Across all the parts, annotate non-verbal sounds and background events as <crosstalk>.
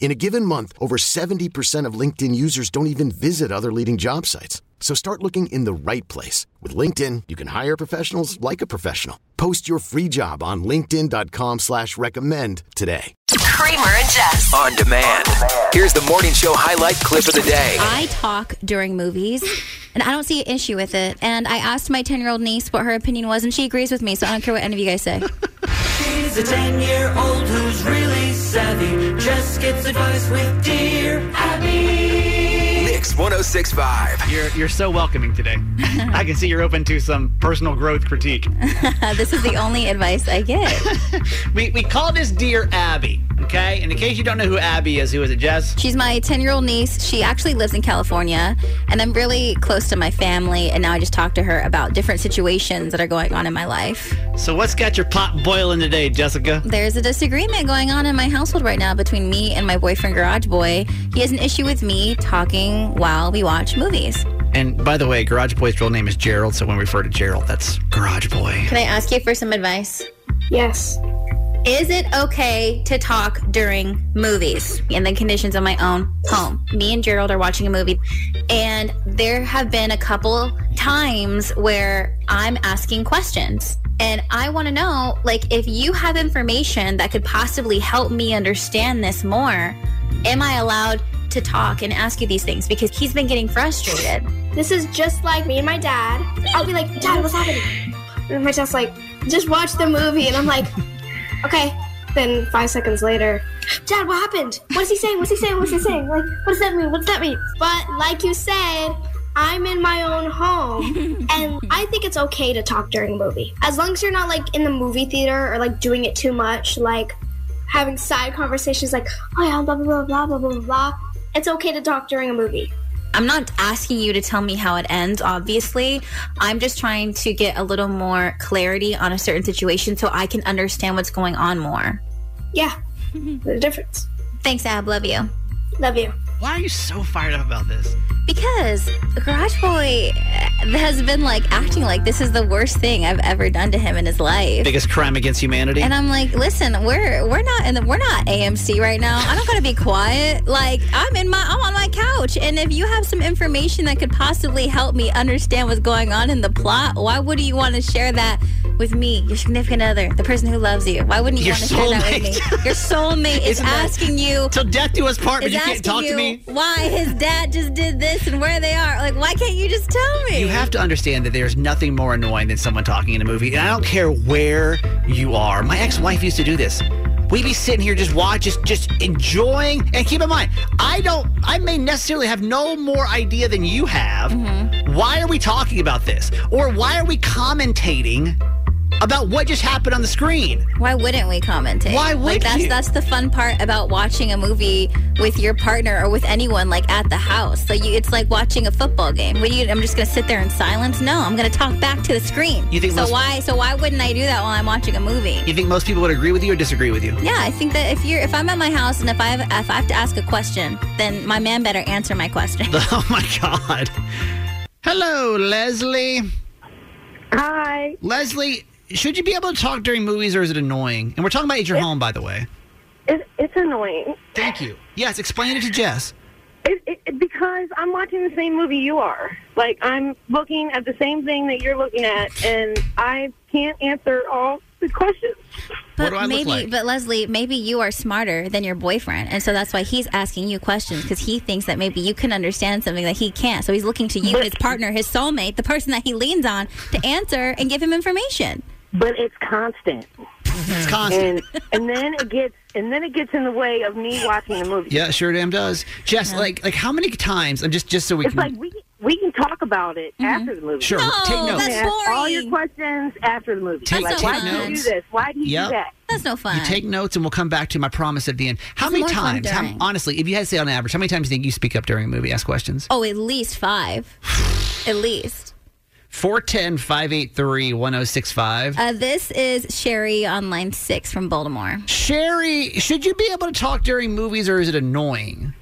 In a given month, over 70% of LinkedIn users don't even visit other leading job sites. So start looking in the right place. With LinkedIn, you can hire professionals like a professional. Post your free job on linkedin.com slash recommend today. Kramer and Jess. On demand. Here's the morning show highlight clip of the day. I talk during movies, and I don't see an issue with it. And I asked my 10 year old niece what her opinion was, and she agrees with me, so I don't care what any of you guys say. She's a 10 year old who's really savvy. Just gets advice with Dear Abby. Mix 1065. You're you're so welcoming today. I can see you're open to some personal growth critique. <laughs> this is the only advice I get. <laughs> We we call this Dear Abby, okay? And in case you don't know who Abby is, who is it, Jess? She's my 10 year old niece. She actually lives in California, and I'm really close to my family. And now I just talk to her about different situations that are going on in my life. So what's got your pot boiling today, Jessica? There's a disagreement going on in my household right now between me and my boyfriend, Garage Boy. He has an issue with me talking while we watch movies. And by the way, Garage Boy's real name is Gerald, so when we refer to Gerald, that's Garage Boy. Can I ask you for some advice? Yes. Is it okay to talk during movies in the conditions of my own home? Me and Gerald are watching a movie, and there have been a couple times where I'm asking questions. And I want to know, like, if you have information that could possibly help me understand this more, am I allowed to talk and ask you these things? Because he's been getting frustrated. This is just like me and my dad. I'll be like, Dad, what's happening? And my dad's like, just watch the movie. And I'm like, okay. Then five seconds later, Dad, what happened? What is he saying? What's he saying? What's he saying? Like, what does that mean? What does that mean? But like you said, I'm in my own home. <laughs> and I think it's okay to talk during a movie. As long as you're not like in the movie theater or like doing it too much, like having side conversations like, oh yeah, blah, blah, blah, blah, blah, blah, blah. It's okay to talk during a movie. I'm not asking you to tell me how it ends, obviously. I'm just trying to get a little more clarity on a certain situation so I can understand what's going on more. Yeah, <laughs> the difference. Thanks, Ab. Love you. Love you. Why are you so fired up about this? Because Garage Boy has been like acting like this is the worst thing I've ever done to him in his life. Biggest crime against humanity? And I'm like, listen, we're we're not in the, we're not AMC right now. I don't gotta be quiet. Like I'm in my I'm on my couch, and if you have some information that could possibly help me understand what's going on in the plot, why would you want to share that with me, your significant other, the person who loves you? Why wouldn't you Your want to share that with me? Your soulmate <laughs> is asking you Till death do us part, but you can't talk you to me. <laughs> why his dad just did this and where they are. Like, why can't you just tell me? You have to understand that there's nothing more annoying than someone talking in a movie. And I don't care where you are. My ex-wife used to do this. We'd be sitting here just watching, just just enjoying. And keep in mind, I don't I may necessarily have no more idea than you have. Mm-hmm. Why are we talking about this? Or why are we commentating about what just happened on the screen? Why wouldn't we commentate? Why would like, that's you? that's the fun part about watching a movie with your partner or with anyone like at the house. So you, it's like watching a football game. What do you? I'm just gonna sit there in silence. No, I'm gonna talk back to the screen. You think so? most- why? So why wouldn't I do that while I'm watching a movie? You think most people would agree with you or disagree with you? Yeah, I think that if you're if I'm at my house and if I have if I have to ask a question, then my man better answer my question. <laughs> Oh my god. Hello, Leslie. Hi. Leslie, should you be able to talk during movies or is it annoying? And we're talking about at your home, by the way. It, it's annoying. Thank you. Yes, explain it to Jess. It, it, because I'm watching the same movie you are. Like I'm looking at the same thing that you're looking at, and I can't answer all the questions. But do I look maybe, like? but Leslie, maybe you are smarter than your boyfriend, and so that's why he's asking you questions because he thinks that maybe you can understand something that he can't. So he's looking to you, his <laughs> partner, his soulmate, the person that he leans on, to answer and give him information. But it's constant. It's constant. And and then it gets and then it gets in the way of me watching the movie. Yeah, sure damn does. Jess, like like how many times? I'm just just so we It's can. like we we can talk about it mm-hmm. after the movie. Sure, No, take notes. that's Ask all your questions after the movie. Take- like, take why did you do this? Why did you Yep. do that? That's no fun. You take notes, and we'll come back to my promise at the end. How It's many times? How, honestly, if you had to say on average, how many times do you think you speak up during a movie, ask questions? oh, at least five. <sighs> at least. 410 583 1065. Uh, this is Sherry on line six from Baltimore. Sherry, should you be able to talk during movies or is it annoying?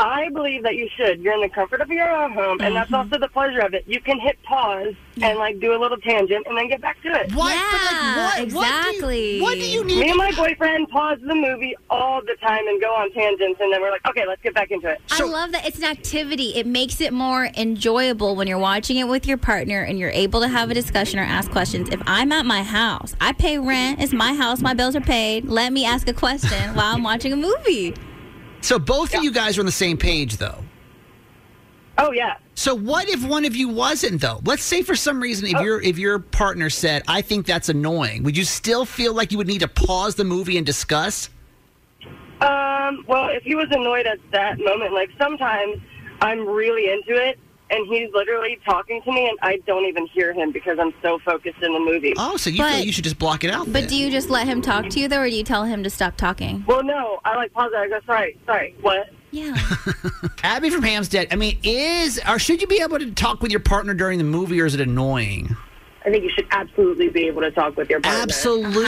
I believe that you should. You're in the comfort of your own home, and that's mm-hmm. also the pleasure of it. You can hit pause and like do a little tangent, and then get back to it. What? Yeah, like, what? exactly. What do you, what do you need? Me and my boyfriend pause the movie all the time and go on tangents, and then we're like, okay, let's get back into it. I love that it's an activity. It makes it more enjoyable when you're watching it with your partner and you're able to have a discussion or ask questions. If I'm at my house, I pay rent, it's my house, my bills are paid. Let me ask a question while I'm watching a movie. So both of you guys are on the same page, though. Oh yeah. So what if one of you wasn't though? Let's say for some reason if your if your partner said, "I think that's annoying," would you still feel like you would need to pause the movie and discuss? Um. Well, if he was annoyed at that moment, like sometimes I'm really into it, and he's literally talking to me, and I don't even hear him because I'm so focused in the movie. Oh, so you feel But- like you should just block it out? But then. do you just let him talk to you though, or do you tell him to stop talking? Well, no, I like pause it. I go, sorry, sorry, what? Yeah. <laughs> Abby from Hampstead. I mean, is or should you be able to talk with your partner during the movie, or is it annoying? I think you should absolutely be able to talk with your partner. Absolutely.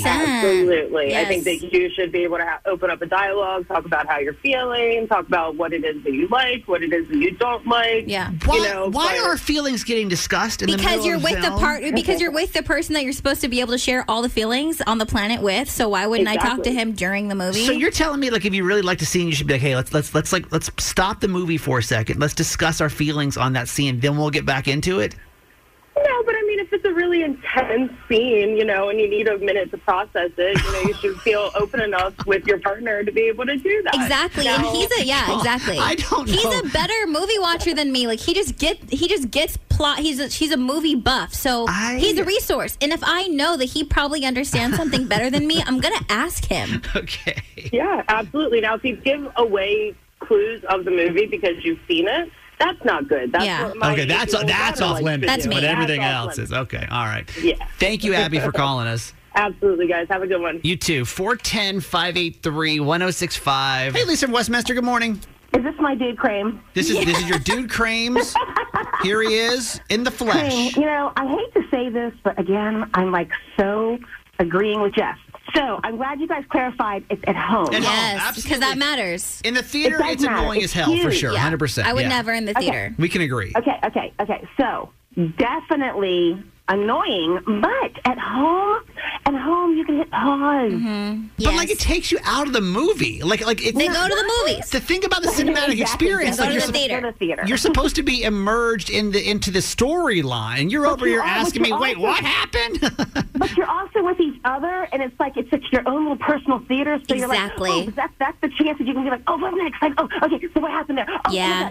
100%. Absolutely. I think that you should be able to ha- open up a dialogue, talk about how you're feeling, talk about what it is that you like, what it is that you don't like. Yeah. Why, You know, why but- are feelings getting discussed in the Because you're of with the film? part because you're with the person that you're supposed to be able to share all the feelings on the planet with. So why wouldn't I talk to him during the movie? So you're telling me like if you really like the scene, you should be like, hey, let's let's let's like let's stop the movie for a second. Let's discuss our feelings on that scene, then we'll get back into it. No, but I mean, if it's a really intense scene, you know, and you need a minute to process it, you know, you should feel <laughs> open enough with your partner to be able to do that. Exactly, and he's a yeah, exactly. I don't He's a better movie watcher than me. Like he just get he just gets plot. He's a, he's a movie buff, so I- he's a resource. And if I know that he probably understands something better than me, <laughs> I'm gonna ask him. Okay. Yeah, absolutely. Now, if you give away clues of the movie because you've seen it, that's not good. That's Yeah. what my Okay, that's you that's daughter off likes limits. That's do. me. But everything That's off else limits. is okay. All right. Yeah. Thank you, Abby, for <laughs> calling us. Absolutely, guys. Have a good one. You too. 410 583 1065. Hey, Lisa from Westminster. Good morning. Is this my dude Crane? This is this is your <laughs> dude Crames. Here he is in the Crane, flesh. you know, I hate to say this, but again, I'm like so agreeing with Jeff. So I'm glad you guys clarified it's at home. At home, yes, because that matters. In the theater, It it's matter. annoying It's as hell for huge. sure. Yeah. 100%. I would yeah. never in the theater. We can agree. Okay, okay, okay. So definitely annoying, but at home, at home you can hit pause. Mm-hmm. But like it takes you out of the movie. Like like it, They go to the movies. to think about the cinematic Exactly. experience. Like you're, the theater. Go to the theater. you're supposed to be immersed in the into the storyline. You're over you here are, asking me, you're wait, what happened? <laughs> But you're also with each other, and it's like it's like your own little personal theater. So you're like, oh, that's that's the chance that you can be like, oh, what next? Like, oh, okay, so what happened there? Oh, Yeah.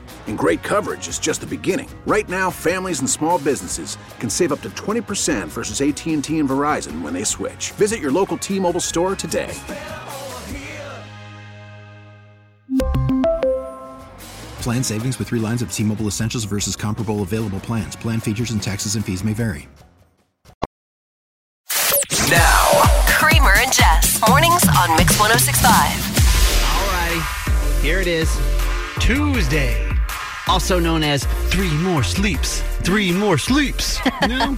And great coverage is just the beginning. Right now, families and small businesses can save up to 20% versus AT&T and Verizon when they switch. Visit your local T-Mobile store today. Plan savings with three lines of T Mobile Essentials versus comparable available plans. Plan features and taxes and fees may vary. Now, Kramer and Jess. Mornings on Mix 1065. Alrighty, here it is. Tuesday. Also known as three more sleeps. Three more sleeps. <laughs> No.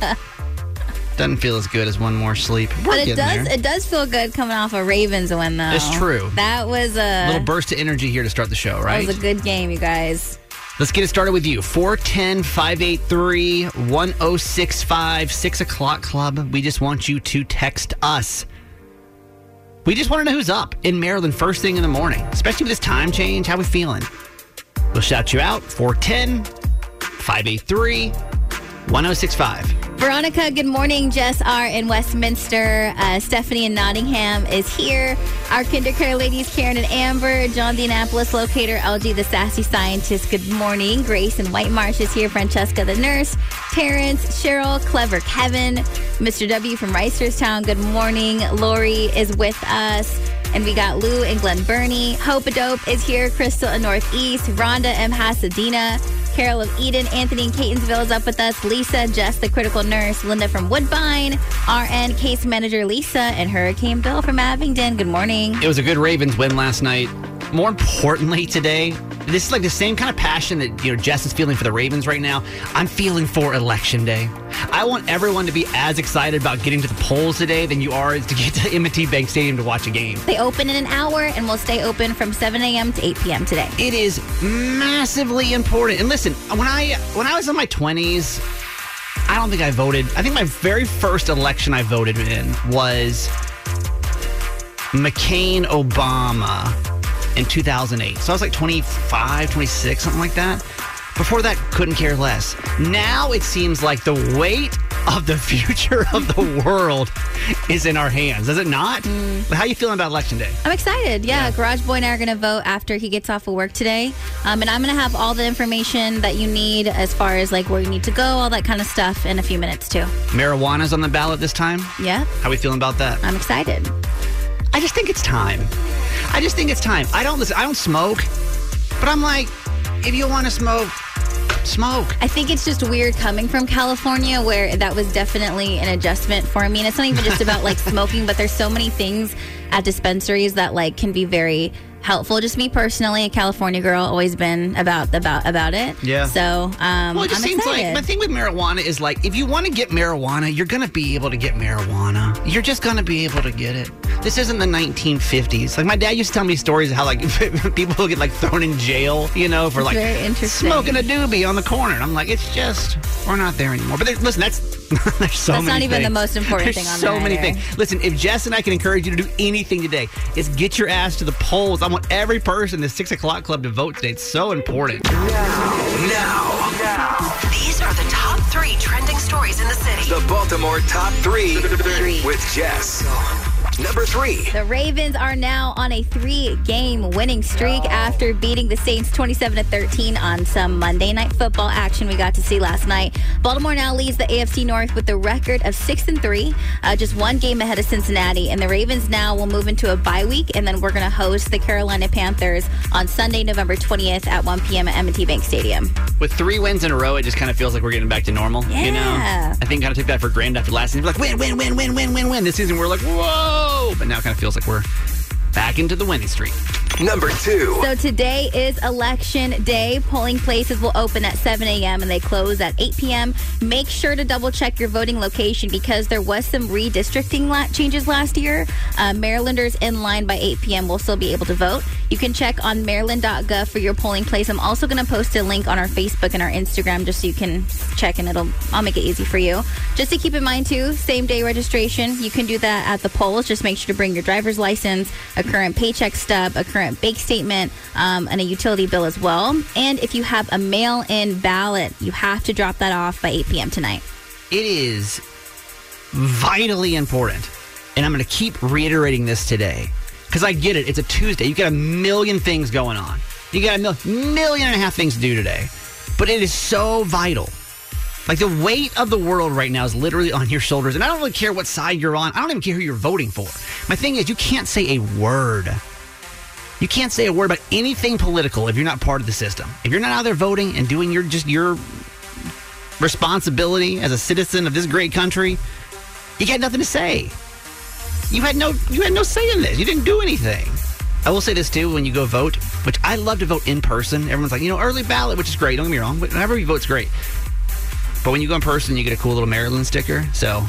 Doesn't feel as good as one more sleep. We're But it does there. it does feel good coming off a Ravens win though. It's true. That was a little burst of energy here to start the show, that right? was a good game, you guys. Let's get it started with you. 410 583 1065 6 o'clock club. We just want you to text us. We just want to know who's up in Maryland first thing in the morning, especially with this time change. How we feeling? We'll shout you out. 410 583 1065. Veronica, good morning. Jess R in Westminster. Uh, Stephanie in Nottingham is here. Our kindercare ladies, Karen and Amber. John the Annapolis locator, LG the sassy scientist. Good morning. Grace in White Marsh is here. Francesca the nurse. Terrence, Cheryl, Clever Kevin, Mr. W from Reisterstown. Good morning. Lori is with us. And we got Lou and Glen Burnie. Hope Dope is here. Crystal in Northeast. Rhonda M. Pasadena. Carol of Eden. Anthony in Catonsville is up with us. Lisa, Jess, the critical nurse. Linda from Woodbine. RN case manager Lisa. And Hurricane Bill from Abingdon. Good morning. It was a good Ravens win last night. More importantly, today, this is like the same kind of passion that you know Jess is feeling for the Ravens right now. I'm feeling for Election Day. I want everyone to be as excited about getting to the polls today than you are to get to M&T Bank Stadium to watch a game. They open in an hour and will stay open from 7 a.m. to 8 p.m. today. It is massively important. And listen, when I when I was in my 20s, I don't think I voted. I think my very first election I voted in was McCain Obama in 2008. So I was like 25, 26, something like that. Before that, couldn't care less. Now it seems like the weight of the <laughs> future of the world is in our hands, is it not? But how are you feeling about election day? I'm excited. Yeah, Garage Boy and I are going to vote after he gets off of work today. Um, and I'm going to have all the information that you need as far as like where you need to go, all that kind of stuff in a few minutes too. Marijuana's on the ballot this time. Yeah, How are we feeling about that? I'm excited. I just think it's time. I just think it's time. I don't listen. I don't smoke, but I'm like, if you want to smoke, smoke. I think it's just weird coming from California where that was definitely an adjustment for me. And it's not even just about like <laughs> smoking, but there's so many things at dispensaries that like can be very helpful. Just me personally, a California girl, always been about about about it. Yeah. So um, Well, it just I'm seems excited. like my thing with marijuana is like if you want to get marijuana, you're gonna be able to get marijuana. You're just gonna be able to get it. This isn't the 1950s. Like my dad used to tell me stories of how like <laughs> people get like thrown in jail, you know, for like very smoking a doobie on the corner. And I'm like, it's just we're not there anymore. But there, listen, that's <laughs> there's so That's many not even the most important There's thing on so there many either. things. Listen, if Jess and I can encourage you to do anything today, is get your ass to the polls. I want every person in the six o'clock club to vote today. It's so important. now, now, now. These are the top three trending stories in the city. the Baltimore top three with Jess. Number three. The Ravens are now on a three-game winning streak after beating the Saints 27 to 13 on some Monday Night Football action we got to see last night. Baltimore now leads the AFC North with a record of six and three, uh, just one game ahead of Cincinnati. And the Ravens now will move into a bye week, and then we're going to host the Carolina Panthers on Sunday, November 20th at 1 p.m. at M&T Bank Stadium. With three wins in a row, it just kind of feels like we're getting back to normal. You know, I think kind of took that for granted after last season. We're like win, win, win, win, win, win, win. This season we're like whoa, but now it kind of feels like we're back into the winning streak. Number two. So today is election day. Polling places will open at 7 a.m. and they close at 8 p.m. Make sure to double check your voting location because there was some redistricting la- changes last year. Uh, Marylanders in line by 8 p.m. will still be able to vote. You can check on maryland.gov for your polling place. I'm also going to post a link on our Facebook and our Instagram just so you can check and it'll I'll make it easy for you. Just to keep in mind too, same day registration. You can do that at the polls. Just make sure to bring your driver's license, a current paycheck stub, a current bank statement, um, and a utility bill as well. And if you have a mail-in ballot, you have to drop that off by 8 p.m. tonight. It is vitally important, and I'm going to keep reiterating this today because I get it. It's a Tuesday. You got a million things going on. You got a mil- million and a half things to do today. But it is so vital. Like the weight of the world right now is literally on your shoulders. And I don't really care what side you're on. I don't even care who you're voting for. My thing is, you can't say a word. You can't say a word about anything political if you're not part of the system. If you're not out there voting and doing your just your responsibility as a citizen of this great country, you got nothing to say. You had no you had no say in this. You didn't do anything. I will say this too: when you go vote, which I love to vote in person. Everyone's like, you know, early ballot, which is great. Don't get me wrong. Whenever you vote's great. But when you go in person, you get a cool little Maryland sticker. So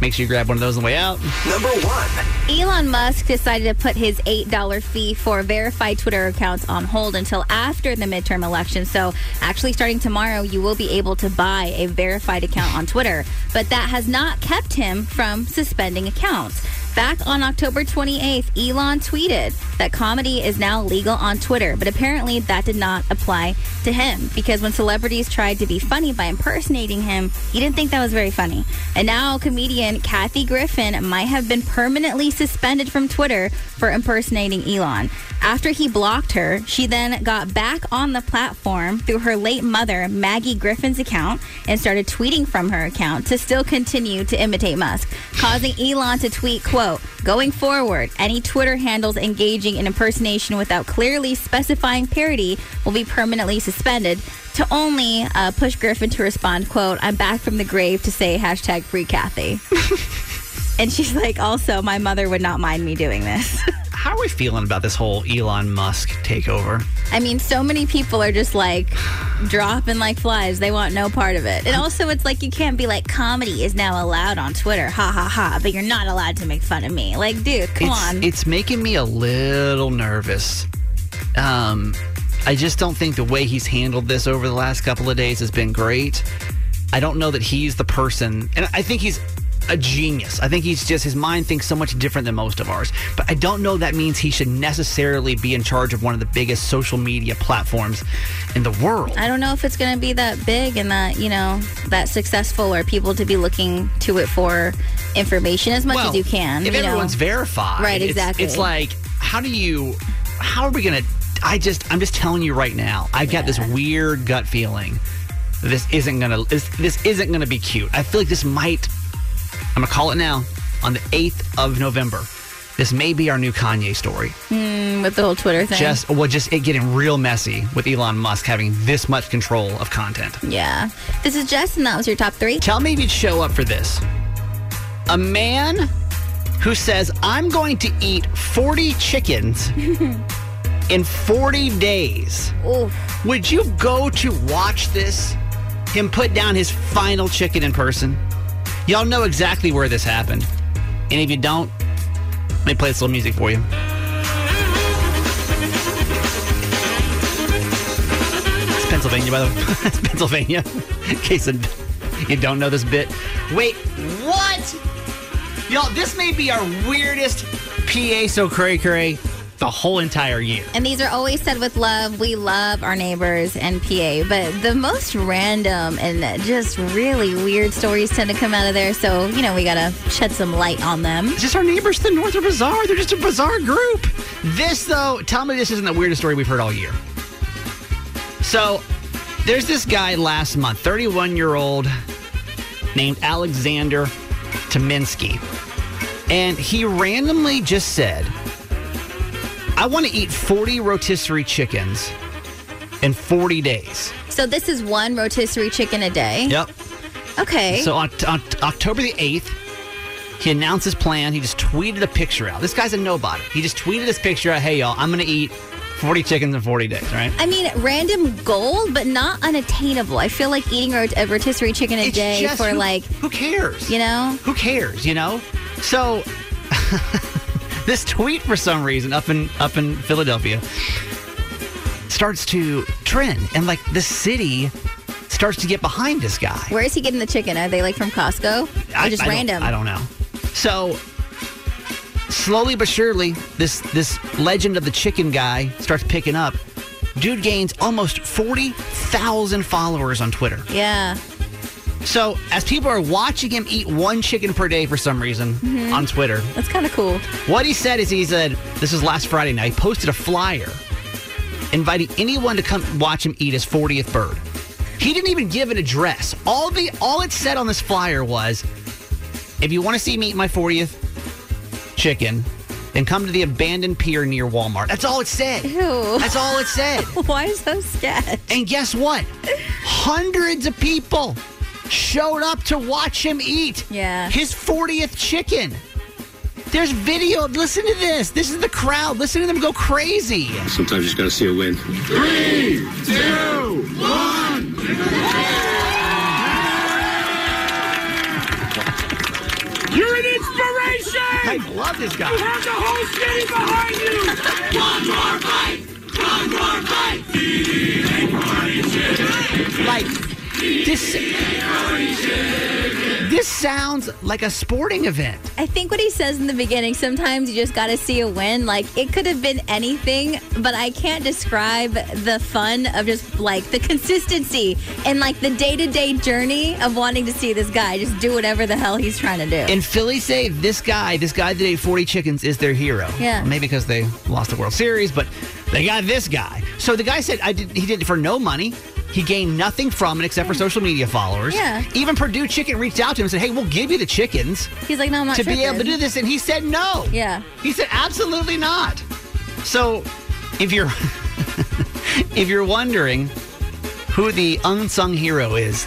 make sure you grab one of those on the way out. Number one. Elon Musk decided to put his $8 fee for verified Twitter accounts on hold until after the midterm election. So, actually, starting tomorrow, you will be able to buy a verified account on Twitter. But that has not kept him from suspending accounts. Back on October 28th, Elon tweeted that comedy is now legal on Twitter, but apparently that did not apply to him because when celebrities tried to be funny by impersonating him, he didn't think that was very funny. And now comedian Kathy Griffin might have been permanently suspended from Twitter for impersonating Elon. After he blocked her, she then got back on the platform through her late mother, Maggie Griffin's account, and started tweeting from her account to still continue to imitate Musk, causing Elon to tweet, quote, going forward, any Twitter handles engaging in impersonation without clearly specifying parody will be permanently suspended to only uh, push Griffin to respond, quote, I'm back from the grave to say hashtag free Kathy. <laughs> and she's like, also, my mother would not mind me doing this. <laughs> How are we feeling about this whole Elon Musk takeover? I mean, so many people are just like dropping like flies. They want no part of it. And also, it's like you can't be like, comedy is now allowed on Twitter. Ha ha ha. But you're not allowed to make fun of me. Like, dude, come it's, on. It's making me a little nervous. Um, I just don't think the way he's handled this over the last couple of days has been great. I don't know that he's the person, and I think he's a genius. I think he's just his mind thinks so much different than most of ours. But I don't know that means he should necessarily be in charge of one of the biggest social media platforms in the world. I don't know if it's going to be that big and that, you know, that successful or people to be looking to it for information as much Well, as you can. If you know? everyone's verified, Right, exactly. It's, like, how do you? How are we gonna? I just, I'm just telling you right now. I've got this weird gut feeling. This isn't gonna. This, this isn't gonna be cute. I feel like this might. I'm gonna call it now. On the 8th of November, this may be our new Kanye story. Mm, with the whole Twitter thing. Just, well, just it getting real messy with Elon Musk having this much control of content. yeah. This is Jess, and that was your top three. Tell me if you'd show up for this. A man who says, I'm going to eat 40 chickens <laughs> in 40 days. Would you go to watch this? Him put down his final chicken in person? Y'all know exactly where this happened. And if you don't, let me play this little music for you. It's Pennsylvania, by the way. <laughs> it's Pennsylvania. In case you don't know this bit. Wait, what? Y'all, this may be our weirdest PA so cray cray the whole entire year. And these are always said with love. We love our neighbors and PA, but the most random and just really weird stories tend to come out of there. So, you know, we got to shed some light on them. It's just our neighbors to the north are bizarre. They're just a bizarre group. This, though, tell me this isn't the weirdest story we've heard all year. So, there's this guy last month, 31 year old, named Alexander Tominsky. And he randomly just said, I want to eat 40 rotisserie chickens in 40 days. So, this is one rotisserie chicken a day. Yep. Okay. So on, on October the 8th, he announced his plan. He just tweeted a picture out. This guy's a nobody. He just tweeted this picture out. Hey, y'all, I'm going to eat 40 chickens in 40 days, right? I mean, random goal, but not unattainable. I feel like eating a, a rotisserie chicken a It's day for who- like, who cares? you know? Who cares, you know? So <laughs> this tweet for some reason up in up in Philadelphia starts to trend and like the city starts to get behind this guy. Where is he getting the chicken? Are they like from Costco? Or I- just I don't- random? I don't know. So slowly but surely, this this legend of the chicken guy starts picking up. Dude gains almost forty thousand followers on Twitter. Yeah. So as people are watching him eat one chicken per day for some reason Mhm. on Twitter, That's kind of cool. what he said is he said this was last Friday night. He posted a flyer inviting anyone to come watch him eat his 40th bird. He didn't even give an address. All the all it said on this flyer was, "If you want to see me eat my 40th chicken, then come to the abandoned pier near Walmart." That's all it said. Ew. That's all it said. <laughs> Why is that so scared? And guess what? <laughs> Hundreds of people showed up to watch him eat Yeah. his 40th chicken. There's video. Listen to this. This is the crowd. Listen to them go crazy. Sometimes you just gotta see a win. Three, two, one. You're an inspiration! I love this guy. You have the whole city behind you! One more fight! One more fight! Like this. This sounds like a sporting event. I think what he says in the beginning, sometimes you just got to see a win. Like it could have been anything, but I can't describe the fun of just like the consistency and like the day to day journey of wanting to see this guy just do whatever the hell he's trying to do. And Philly say this guy, this guy that ate 40 chickens is their hero. Yeah. Maybe because they lost the World Series, but they got this guy. So the guy said I did, he did it for no money. He gained nothing from it except for hmm. social media followers. Yeah. Even Perdue Chicken reached out to him and said, hey, we'll give you the chickens he's like, no, I'm not to be able to do this. And he said no. Yeah. He said absolutely not. So if you're <laughs> if you're wondering who the unsung hero is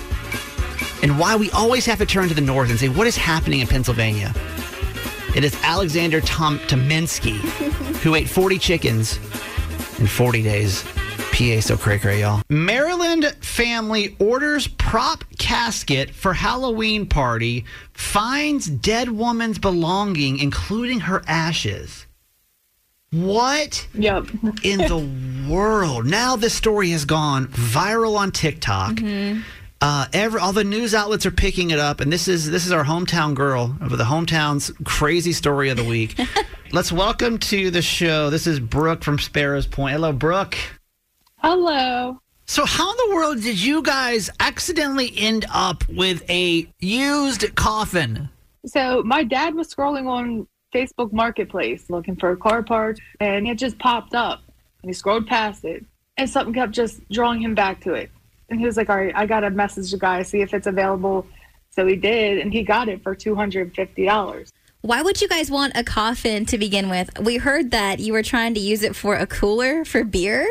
and why we always have to turn to the north and say what is happening in Pennsylvania, it is Alexander Tom Tominsky <laughs> who ate 40 chickens in 40 days. PA so cray cray, y'all. Maryland family orders prop casket for Halloween party, finds dead woman's belonging, including her ashes. What yep. in the <laughs> world? Now this story has gone viral on TikTok. Uh, every all the news outlets are picking it up, and this is this is our hometown girl of the hometown's crazy story of the week. <laughs> Let's welcome to the show. This is Brooke from Sparrows Point. Hello, Brooke. Hello. So, how in the world did you guys accidentally end up with a used coffin? So my dad was scrolling on Facebook Marketplace looking for a car parts, and it just popped up. And he scrolled past it, and something kept just drawing him back to it. And he was like, "All right, I gotta message the guy, see if it's available." So he did, and he got it for two hundred and fifty dollars. Why would you guys want a coffin to begin with? We heard that you were trying to use it for a cooler for beer.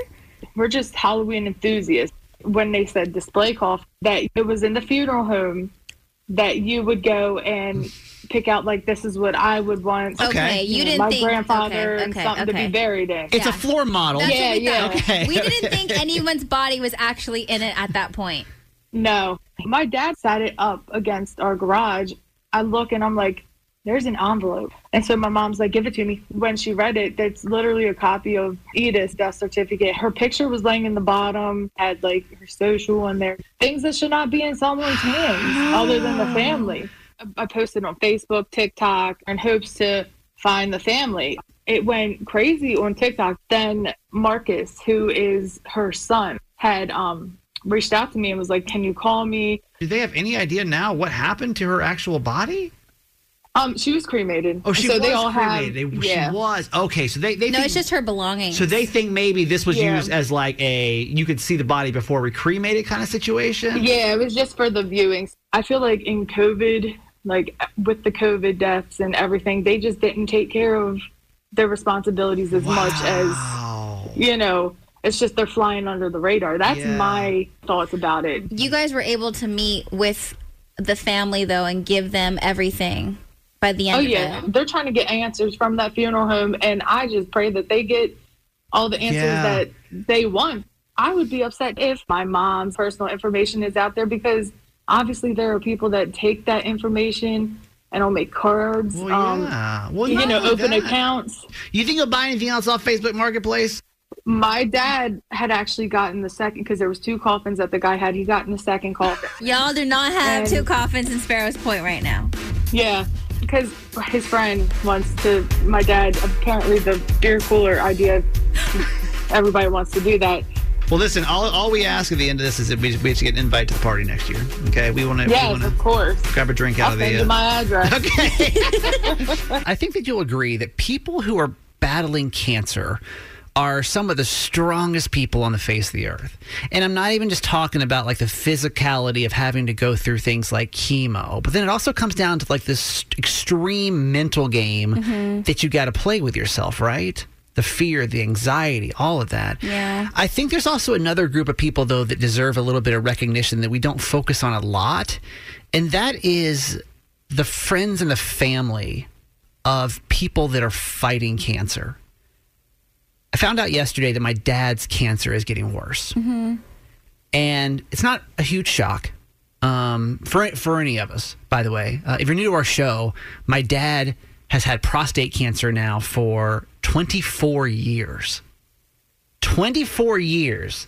We're just Halloween enthusiasts. When they said display coffin, that it was in the funeral home, that you would go and pick out like this is what I would want. Okay, you know, didn't my think- grandfather okay, and okay, something to be buried in. It's a floor model. That's yeah, yeah. Okay, We didn't <laughs> think anyone's body was actually in it at that point. No, my dad sat it up against our garage. I look and I'm like, there's an envelope. And so my mom's like, give it to me. When she read it, that's literally a copy of Edith's death certificate. Her picture was laying in the bottom, had like her social in there. Things that should not be in someone's hands other than the family. I posted on Facebook, TikTok, in hopes to find the family. It went crazy on TikTok. Then Marcus, who is her son, had um reached out to me and was like, "Can you call me?" Do they have any idea now what happened to her actual body? Um, she was cremated. Oh, she so was they all cremated. Have, They- yeah. She was okay. So they they No, think, it's just her belongings. so they think maybe this was Yeah. used as like a you could see the body before we cremated kind of situation. Yeah, it was just for the viewings. I feel like in COVID, like with the COVID deaths and everything, they just didn't take care of their responsibilities as much as you know. It's just they're flying under the radar. That's Yeah. my thoughts about it. You guys were able to meet with the family though and give them everything by the end Oh of yeah, it. they're trying to get answers from that funeral home, and I just pray that they get all the answers Yeah. that they want. I would be upset if my mom's personal information is out there because obviously there are people that take that information and will make cards. Well, um, yeah. Well, you know, open that. accounts. You think you'll buy anything else off Facebook Marketplace? My dad had actually gotten the second because there was two coffins that the guy had. He got in the second coffin. Y'all do not have And- two coffins in Sparrow's Point right now. Yeah, because his friend wants to. My dad apparently the beer cooler idea. Everybody wants to do that. Well, listen. All, all we ask at the end of this is that we, we should get an invite to the party next year. Okay, we want to. yes, we of course. to grab a drink out I'll of send the. you uh, my address. <laughs> Okay. <laughs> <laughs> I think that you'll agree that people who are battling cancer are some of the strongest people on the face of the earth. And I'm not even just talking about like the physicality of having to go through things like chemo, but then it also comes down to like this extreme mental game Mhm. that you got to play with yourself, right? The fear, the anxiety, all of that. Yeah. I think there's also another group of people, though, that deserve a little bit of recognition that we don't focus on a lot. And that is the friends and the family of people that are fighting cancer. I found out yesterday that my dad's cancer is getting worse. Mm-hmm. And it's not a huge shock um, for, for any of us, by the way. Uh, if you're new to our show, my dad has had prostate cancer now for 24 years. 24 years,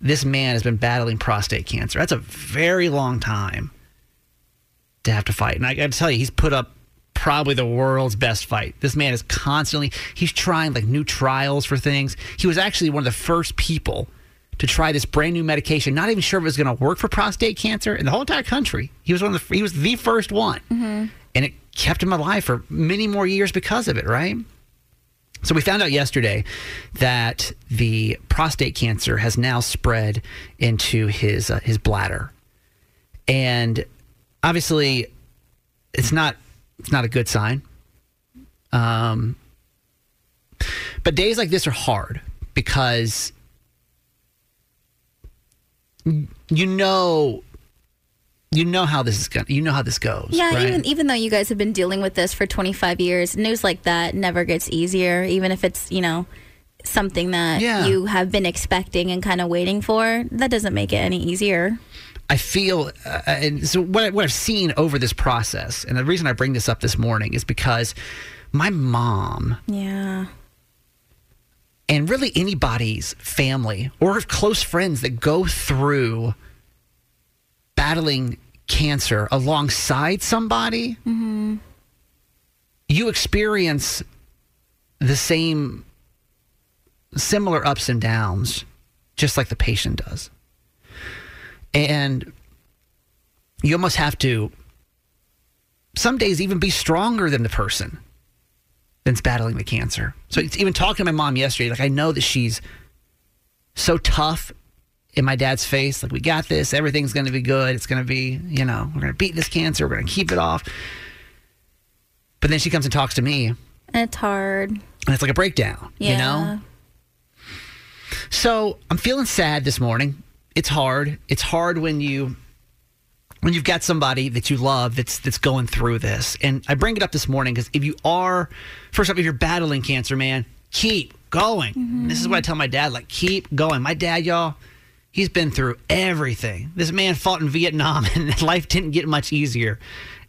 this man has been battling prostate cancer. That's a very long time to have to fight. And I got to tell you, he's put up probably the world's best fight. This man is constantly, he's trying like new trials for things. He was actually one of the first people to try this brand new medication, not even sure if it was going to work for prostate cancer in the whole entire country. He was one of the, he was the first one. Mm-hmm. And it kept him alive for many more years because of it, right? So we found out yesterday that the prostate cancer has now spread into his uh, his bladder, and obviously, it's not it's not a good sign. Um, but days like this are hard because you know you know how this is going you know how this goes Yeah, right? even even though you guys have been dealing with this for 25 years, news like that never gets easier. Even if it's you know something that Yeah. you have been expecting and kind of waiting for, that doesn't make it any easier. I feel, uh, and so what, I, what I've seen over this process, and the reason I bring this up this morning is because my mom Yeah. and really anybody's family or close friends that go through battling cancer alongside somebody, Mm-hmm. you experience the same similar ups and downs just like the patient does and you almost have to some days even be stronger than the person that's battling the cancer. So it's even talking to my mom yesterday like i know that she's so tough in my dad's face. Like we got this. Everything's going to be good. It's going to be you know we're going to beat this cancer. We're going to keep it off. But then she comes and talks to me. And And it's hard. And it's like a breakdown Yeah. you know? So i'm feeling sad this morning it's hard. It's hard when you when you've got somebody that you love that's that's going through this. And i bring it up this morning because if you are first off if you're battling cancer man keep going. Mm-hmm. This is what i tell my dad like keep going. My dad y'all he's been through everything. This man fought in vietnam <laughs> and life didn't get much easier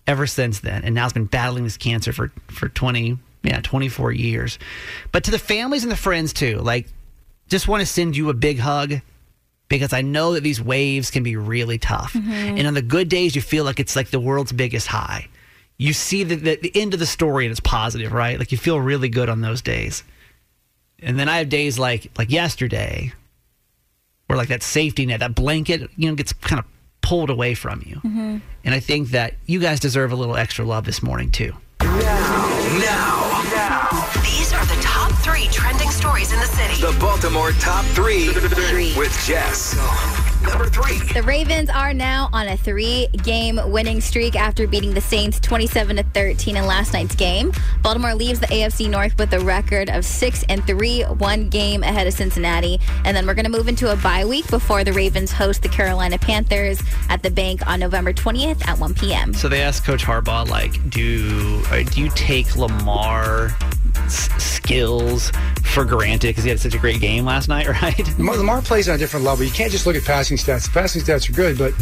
ever since then. And now he's been battling this cancer for for 20 yeah 24 years. But to the families and the friends too like just want to send you a big hug because I know that these waves can be really tough. Mm-hmm. And on the good days, you feel like it's like the world's biggest high. You see the, the, the end of the story and it's positive, right? Like you feel really good on those days. And then I have days like like yesterday where like that safety net, that blanket, you know, gets kind of pulled away from you. Mm-hmm. And I think that you guys deserve a little extra love this morning too. Now, These are the top three trending stories in the city. the Baltimore top three with Jess. Number three. The Ravens are now on a three-game winning streak after beating the Saints 27 to 13 in last night's game. Baltimore leaves the AFC North with a record of six and three, one game ahead of Cincinnati. And then we're going to move into a bye week before the Ravens host the Carolina Panthers at the Bank on November 20th at 1 p.m. So they asked Coach Harbaugh, like, do uh, do you take Lamar s- skills for granted because he had such a great game last night, <laughs> right? Lamar Lamar plays on a different level. You can't just look at passing stats. The passing stats are good, but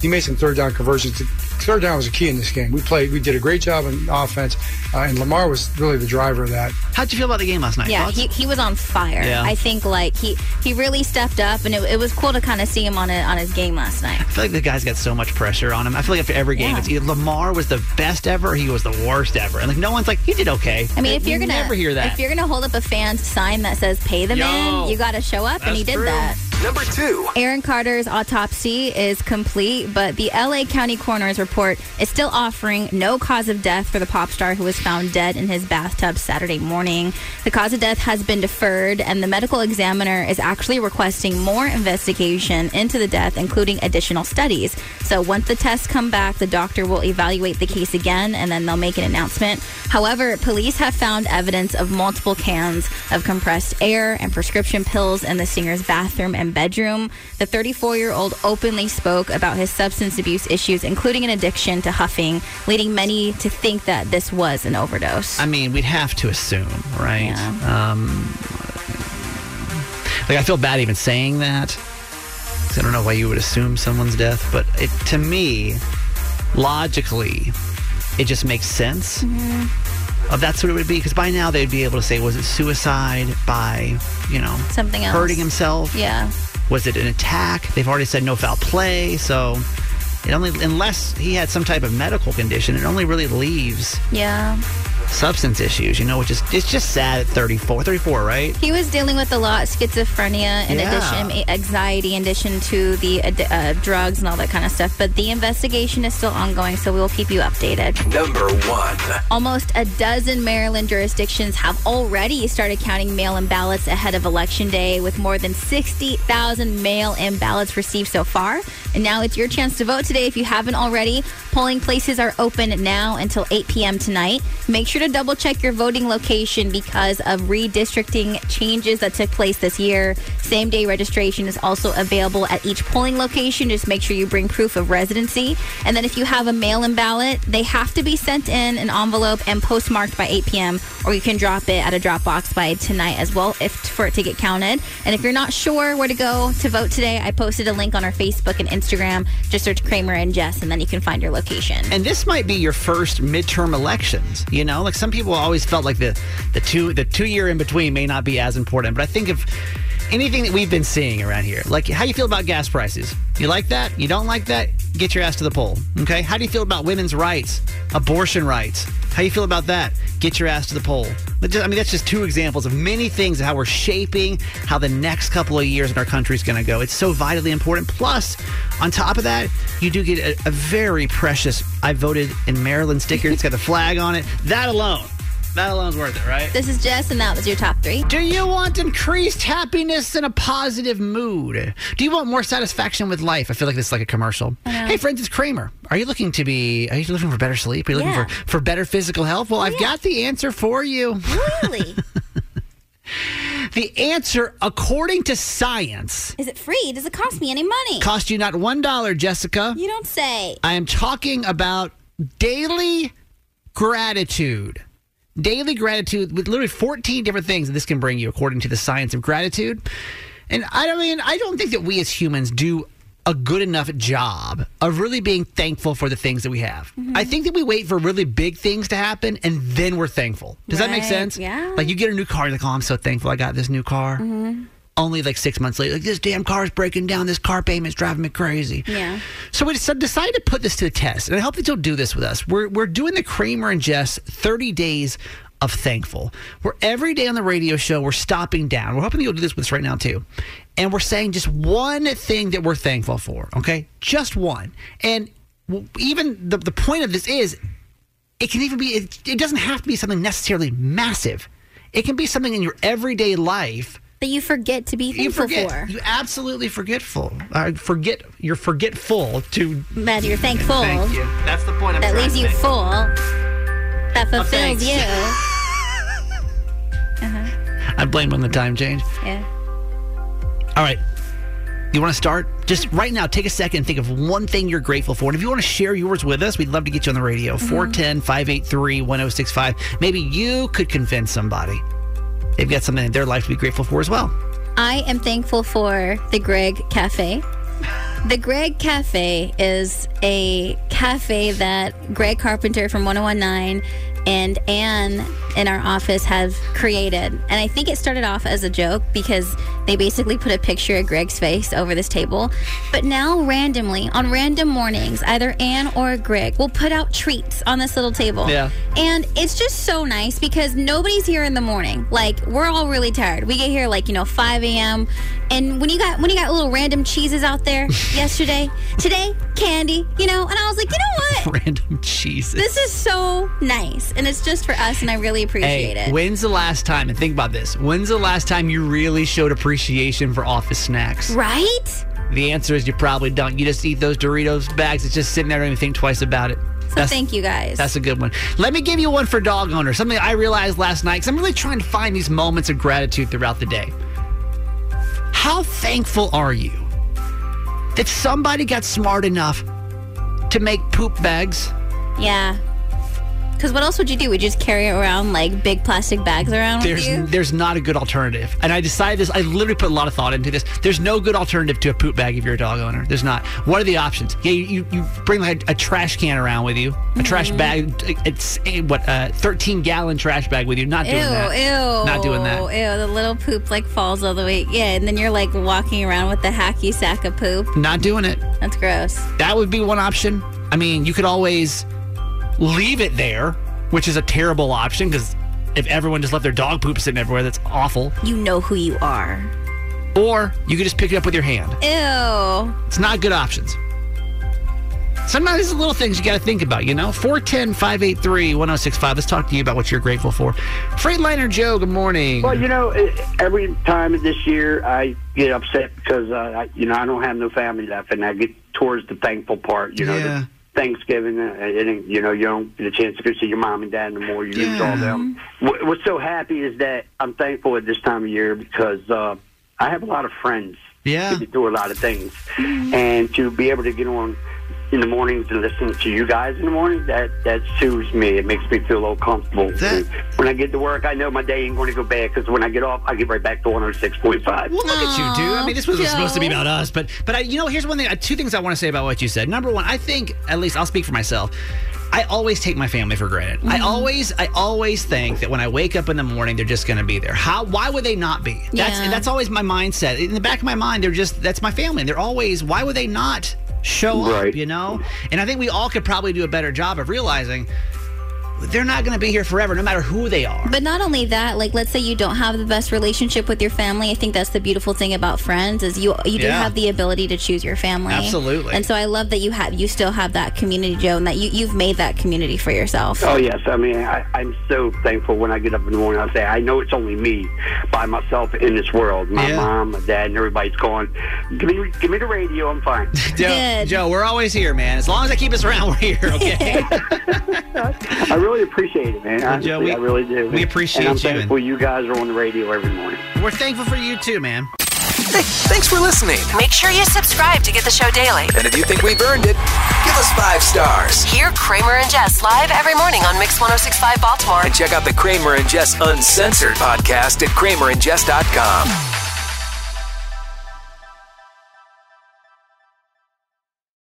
he made some third down conversions. The Third down was a key in this game. We played. We did a great job on offense, uh, and Lamar was really the driver of that. How'd you feel about the game last night? Yeah, Thoughts? he, he was on fire. Yeah. I think like he he really stepped up, and it, it was cool to kind of see him on it on his game last night. I feel like the guy's got so much pressure on him. I feel like after every game, Yeah. it's either Lamar was the best ever or he was the worst ever. And like no one's like, he did okay. I mean, if you're gonna never hear that. if you're gonna hold up a fan's sign that says "Pay the Yo, man," you got to show up, and he did true. that. Number two. Aaron Carter's autopsy is complete, but the LA County Coroner's report is still offering no cause of death for the pop star who was found dead in his bathtub Saturday morning. The cause of death has been deferred, and the medical examiner is actually requesting more investigation into the death, including additional studies. So once the tests come back, the doctor will evaluate the case again, and then they'll make an announcement. However, police have found evidence of multiple cans of compressed air and prescription pills in the singer's bathroom and bedroom. The 34 year old openly spoke about his substance abuse issues, including an addiction to huffing, leading many to think that this was an overdose. I mean, we'd have to assume, right? Um, like, I feel bad even saying that. I don't know why you would assume someone's death, but it, to me, logically, it just makes sense. Uh, that's what it would be. Because by now they'd be able to say, was it suicide by, you know, Something else. hurting himself? Yeah. Was it an attack? They've already said no foul play. So it only, unless he had some type of medical condition, it only really leaves Yeah. Substance issues, you know, which is, it's just sad at 34. 34, right? He was dealing with a lot schizophrenia in Yeah. addition, anxiety in addition to the uh, drugs and all that kind of stuff. But the investigation is still ongoing, so we will keep you updated. Number one. Almost a dozen Maryland jurisdictions have already started counting mail in ballots ahead of Election Day, with more than 60,000 mail in ballots received so far. And now it's your chance to vote today if you haven't already. Polling places are open now until 8 p.m. tonight. Make sure to double check your voting location because of redistricting changes that took place this year. Same day registration is also available at each polling location. Just make sure you bring proof of residency. And then if you have a mail in ballot, they have to be sent in an envelope and postmarked by 8 p.m. or you can drop it at a drop box by tonight as well if for it to get counted. And if you're not sure where to go to vote today, I posted a link on our Facebook and Instagram. Just search Kramer and Jess and then you can find your location. And this might be your first midterm elections. You know, like some people always felt like the the two the two year in between may not be as important. But I think if anything that we've been seeing around here, like how you feel about gas prices, you like that? You don't like that? Get your ass to the poll. Okay. How do you feel about women's rights, abortion rights? How you feel about that? Get your ass to the poll. Just- I mean, that's just two examples of many things of how we're shaping how the next couple of years in our country is going to go. It's so vitally important. Plus, on top of that, you do get a, a very precious I voted in Maryland sticker. it's got the flag on it. That alone, that alone's worth it, right? This is Jess, and that was your top three. Do you want increased happiness and a positive mood? Do you want more satisfaction with life? I feel like this is like a commercial. Hey, friends, it's Kramer. Are you looking to be? Are you looking for better sleep? Are you looking Yeah. for for better physical health? Well, I've got the answer for you. Really? <laughs> The answer, according to science, Is it free? Does it cost me any money? cost you not one dollar, Jessica. You don't say. I am talking about daily gratitude. Daily gratitude with literally 14 different things that this can bring you, according to the science of gratitude. And I don't mean, I don't think that we as humans do a good enough job of really being thankful for the things that we have. I think that we wait for really big things to happen and then we're thankful. Does that make sense? yeah. Like you get a new car, you're like, oh, I'm so thankful I got this new car. Mm-hmm. Only like six months later, like this damn car is breaking down. This car payment's driving me crazy. Yeah. So we decided to put this to the test, and I hope that you'll do this with us. We're we're doing the Kramer and Jess 30 days of thankful. Where every day on the radio show we're stopping down. We're hoping you'll do this with us right now too, and we're saying just one thing that we're thankful for. Okay, just one. And even the the point of this is, it can even be. It, it doesn't have to be something necessarily massive. It can be something in your everyday life That you forget to be thankful you forget. for. You absolutely forgetful. Uh, forget. You're forgetful to. That you're thankful. Thank you. That's the point. I'm That leaves you full. That fulfills thanks. you. <laughs> uh-huh. I blame on the time change. Yeah. All right. You want to start? Just right now, take a second and think of one thing you're grateful for. And if you want to share yours with us, we'd love to get you on the radio. 410 583 1065. Maybe you could convince somebody they've got something in their life to be grateful for as well. I am thankful for the Greg Cafe. The Greg Cafe is a cafe that Greg Carpenter from 1019 and Anne in our office have created. And I think it started off as a joke because they basically put a picture of Greg's face over this table. But now, randomly, on random mornings, either Anne or Greg will put out treats on this little table. Yeah. And it's just so nice because nobody's here in the morning. Like we're all really tired. We get here like you know 5 a.m. And when you got when you got little random cheeses out there <laughs> yesterday, today candy, you know. And I was like, you know what? <laughs> Random cheeses. This is so nice, and it's just for us, and I really appreciate Hey, it. when's the last time, and think about this, when's the last time you really showed appreciation for office snacks? Right? The answer is you probably don't. You just eat those Doritos bags. It's just sitting there, don't even think twice about it. So thank you guys. That's a good one. Let me give you one for dog owners. Something I realized last night because I'm really trying to find these moments of gratitude throughout the day. How thankful are you that somebody got smart enough to make poop bags? yeah. Because what else would you do? Would you just carry around like big plastic bags around There's with you? there's not a good alternative. And I decided this, I literally put a lot of thought into this. There's no good alternative to a poop bag if you're a dog owner. There's not. What are the options? Yeah, you, you, you bring like a, a trash can around with you, a trash Mhm. bag. It's eh, what a 13 gallon trash bag with you. Not Ew, doing that. ew. Not doing that. Oh, ew, the little poop like falls all the way. Yeah, and then you're like walking around with the hacky sack of poop. Not doing it. That's gross. That would be one option. I mean, you could always leave it there, which is a terrible option because if everyone just left their dog poop sitting everywhere, that's awful. You know who you are. Or you could just pick it up with your hand. Ew. It's not good options. Sometimes it's little things you got to think about, you know? 410 583 1065. Let's talk to you about what you're grateful for. Freightliner Joe, good morning. Well, you know, every time this year I get upset because uh, I, you know I don't have no family left, and I get towards the thankful part. You know, Yeah. the Thanksgiving, uh, ain't, you know, you don't get a chance to go see your mom and dad no more. You lose all them. What, what's so happy is that I'm thankful at this time of year because uh, I have a lot of friends. Yeah. To do a lot of things, and to be able to get on in the mornings and listen to you guys in the morning, that that soothes me. It makes me feel a little comfortable. And when I get to work, I know my day ain't going to go bad because when I get off, I get right back to 106.5. Well, look at you, dude. I mean, this was supposed to be about us, but but I, you know, here's one thing. uh, Two things I want to say about what you said. Number one, I think at least I'll speak for myself. I always take my family for granted. I always, I always think that when I wake up in the morning, they're just going to be there. How? Why would they not be? That's Yeah. that's always my mindset. In the back of my mind, they're just that's my family. And they're always. Why would they not show up? You know. And I think we all could probably do a better job of realizing they're not going to be here forever, no matter who they are. But not only that, like let's say you don't have the best relationship with your family. I think that's the beautiful thing about friends is you you do Yeah. have the ability to choose your family. Absolutely. And so I love that you have you still have that community, Joe, and that you you've made that community for yourself. Oh yes, I mean I, I'm so thankful when I get up in the morning. I say I know it's only me by myself in this world. My Yeah. mom, my dad, and everybody's gone. Give me, give me the radio. I'm fine. <laughs> Joe, Joe, we're always here, man. As long as I keep us around, we're here. Okay. <laughs> <laughs> I really appreciate it, man. Honestly, Joe, we- I really do. we appreciate and I'm you, thankful you guys are on the radio every morning. We're thankful for you too, man. Hey, thanks for listening. Make sure you subscribe to get the show daily. And if you think we've earned it, give us five stars. Hear Kramer and Jess live every morning on Mix 1065 Baltimore. And check out the Kramer and Jess Uncensored podcast at kramerandjess.com.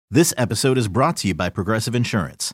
This episode is brought to you by Progressive Insurance.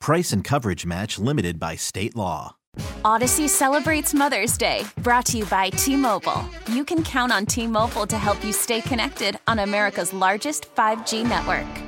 Price and coverage match limited by state law. Audacy celebrates Mother's Day, brought to you by T Mobile. You can count on T Mobile to help you stay connected on America's largest 5G network.